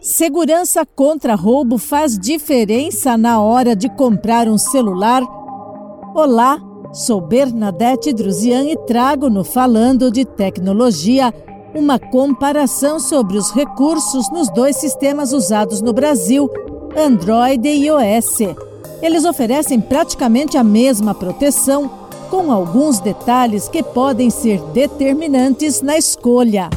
Segurança contra roubo faz diferença na hora de comprar um celular? Olá, sou Bernadette Druzian e trago no Falando de Tecnologia uma comparação sobre os recursos nos dois sistemas usados no Brasil, Android e iOS. Eles oferecem praticamente a mesma proteção, com alguns detalhes que podem ser determinantes na escolha.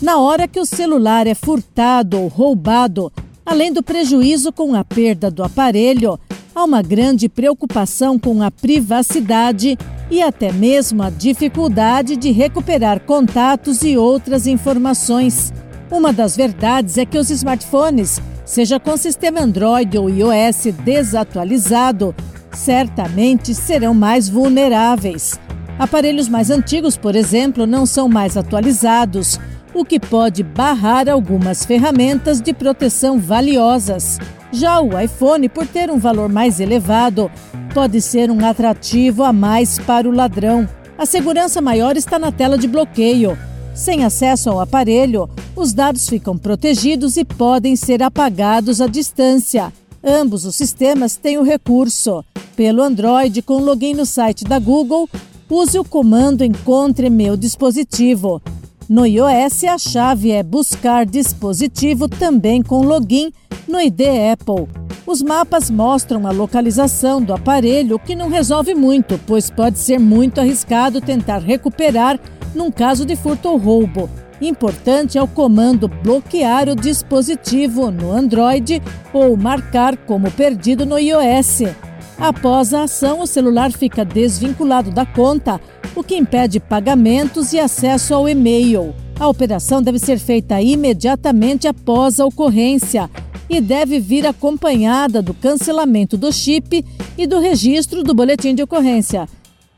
Na hora que o celular é furtado ou roubado, além do prejuízo com a perda do aparelho, há uma grande preocupação com a privacidade e até mesmo a dificuldade de recuperar contatos e outras informações. Uma das verdades é que os smartphones, seja com sistema Android ou iOS desatualizado, certamente serão mais vulneráveis. Aparelhos mais antigos, por exemplo, não são mais atualizados o que pode barrar algumas ferramentas de proteção valiosas. Já o iPhone, por ter um valor mais elevado, pode ser um atrativo a mais para o ladrão. A segurança maior está na tela de bloqueio. Sem acesso ao aparelho, os dados ficam protegidos e podem ser apagados à distância. Ambos os sistemas têm o recurso. Pelo Android, com login no site da Google, use o comando Encontre meu dispositivo. No iOS, a chave é buscar dispositivo também com login no ID Apple. Os mapas mostram a localização do aparelho, o que não resolve muito, pois pode ser muito arriscado tentar recuperar num caso de furto ou roubo. Importante é o comando bloquear o dispositivo no Android ou marcar como perdido no iOS. Após a ação, o celular fica desvinculado da conta, o que impede pagamentos e acesso ao e-mail. A operação deve ser feita imediatamente após a ocorrência e deve vir acompanhada do cancelamento do chip e do registro do boletim de ocorrência.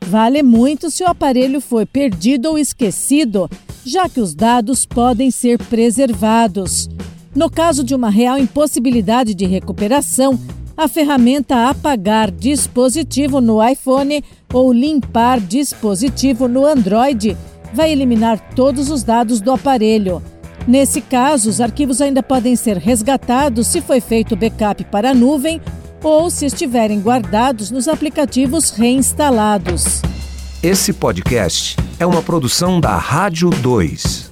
Vale muito se o aparelho foi perdido ou esquecido, já que os dados podem ser preservados. No caso de uma real impossibilidade de recuperação, a ferramenta Apagar dispositivo no iPhone ou Limpar dispositivo no Android vai eliminar todos os dados do aparelho. Nesse caso, os arquivos ainda podem ser resgatados se foi feito backup para a nuvem ou se estiverem guardados nos aplicativos reinstalados. Esse podcast é uma produção da Rádio 2.